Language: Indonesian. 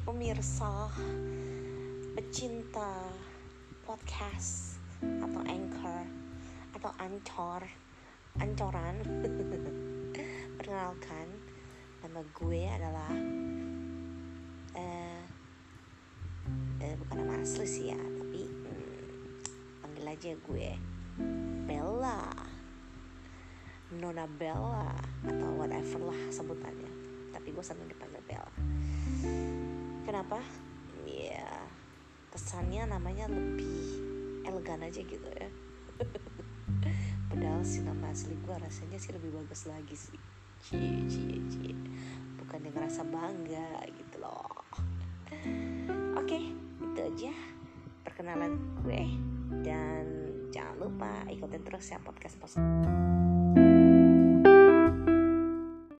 Pemirsa, pecinta podcast atau anchor atau ancor, ancoran. Perkenalkan, nama gue adalah eh, eh, bukan nama asli sih ya, tapi hmm, panggil aja gue Bella, Nona Bella atau whatever lah sebutannya. Tapi gue seneng dipanggil Bella. Kenapa? Ya kesannya namanya lebih elegan aja gitu ya. Padahal sih nama asli gue rasanya sih lebih bagus lagi sih. Cie cie cie. Bukan yang ngerasa bangga gitu loh. Oke, itu aja perkenalan gue dan jangan lupa ikutin terus ya podcast podcast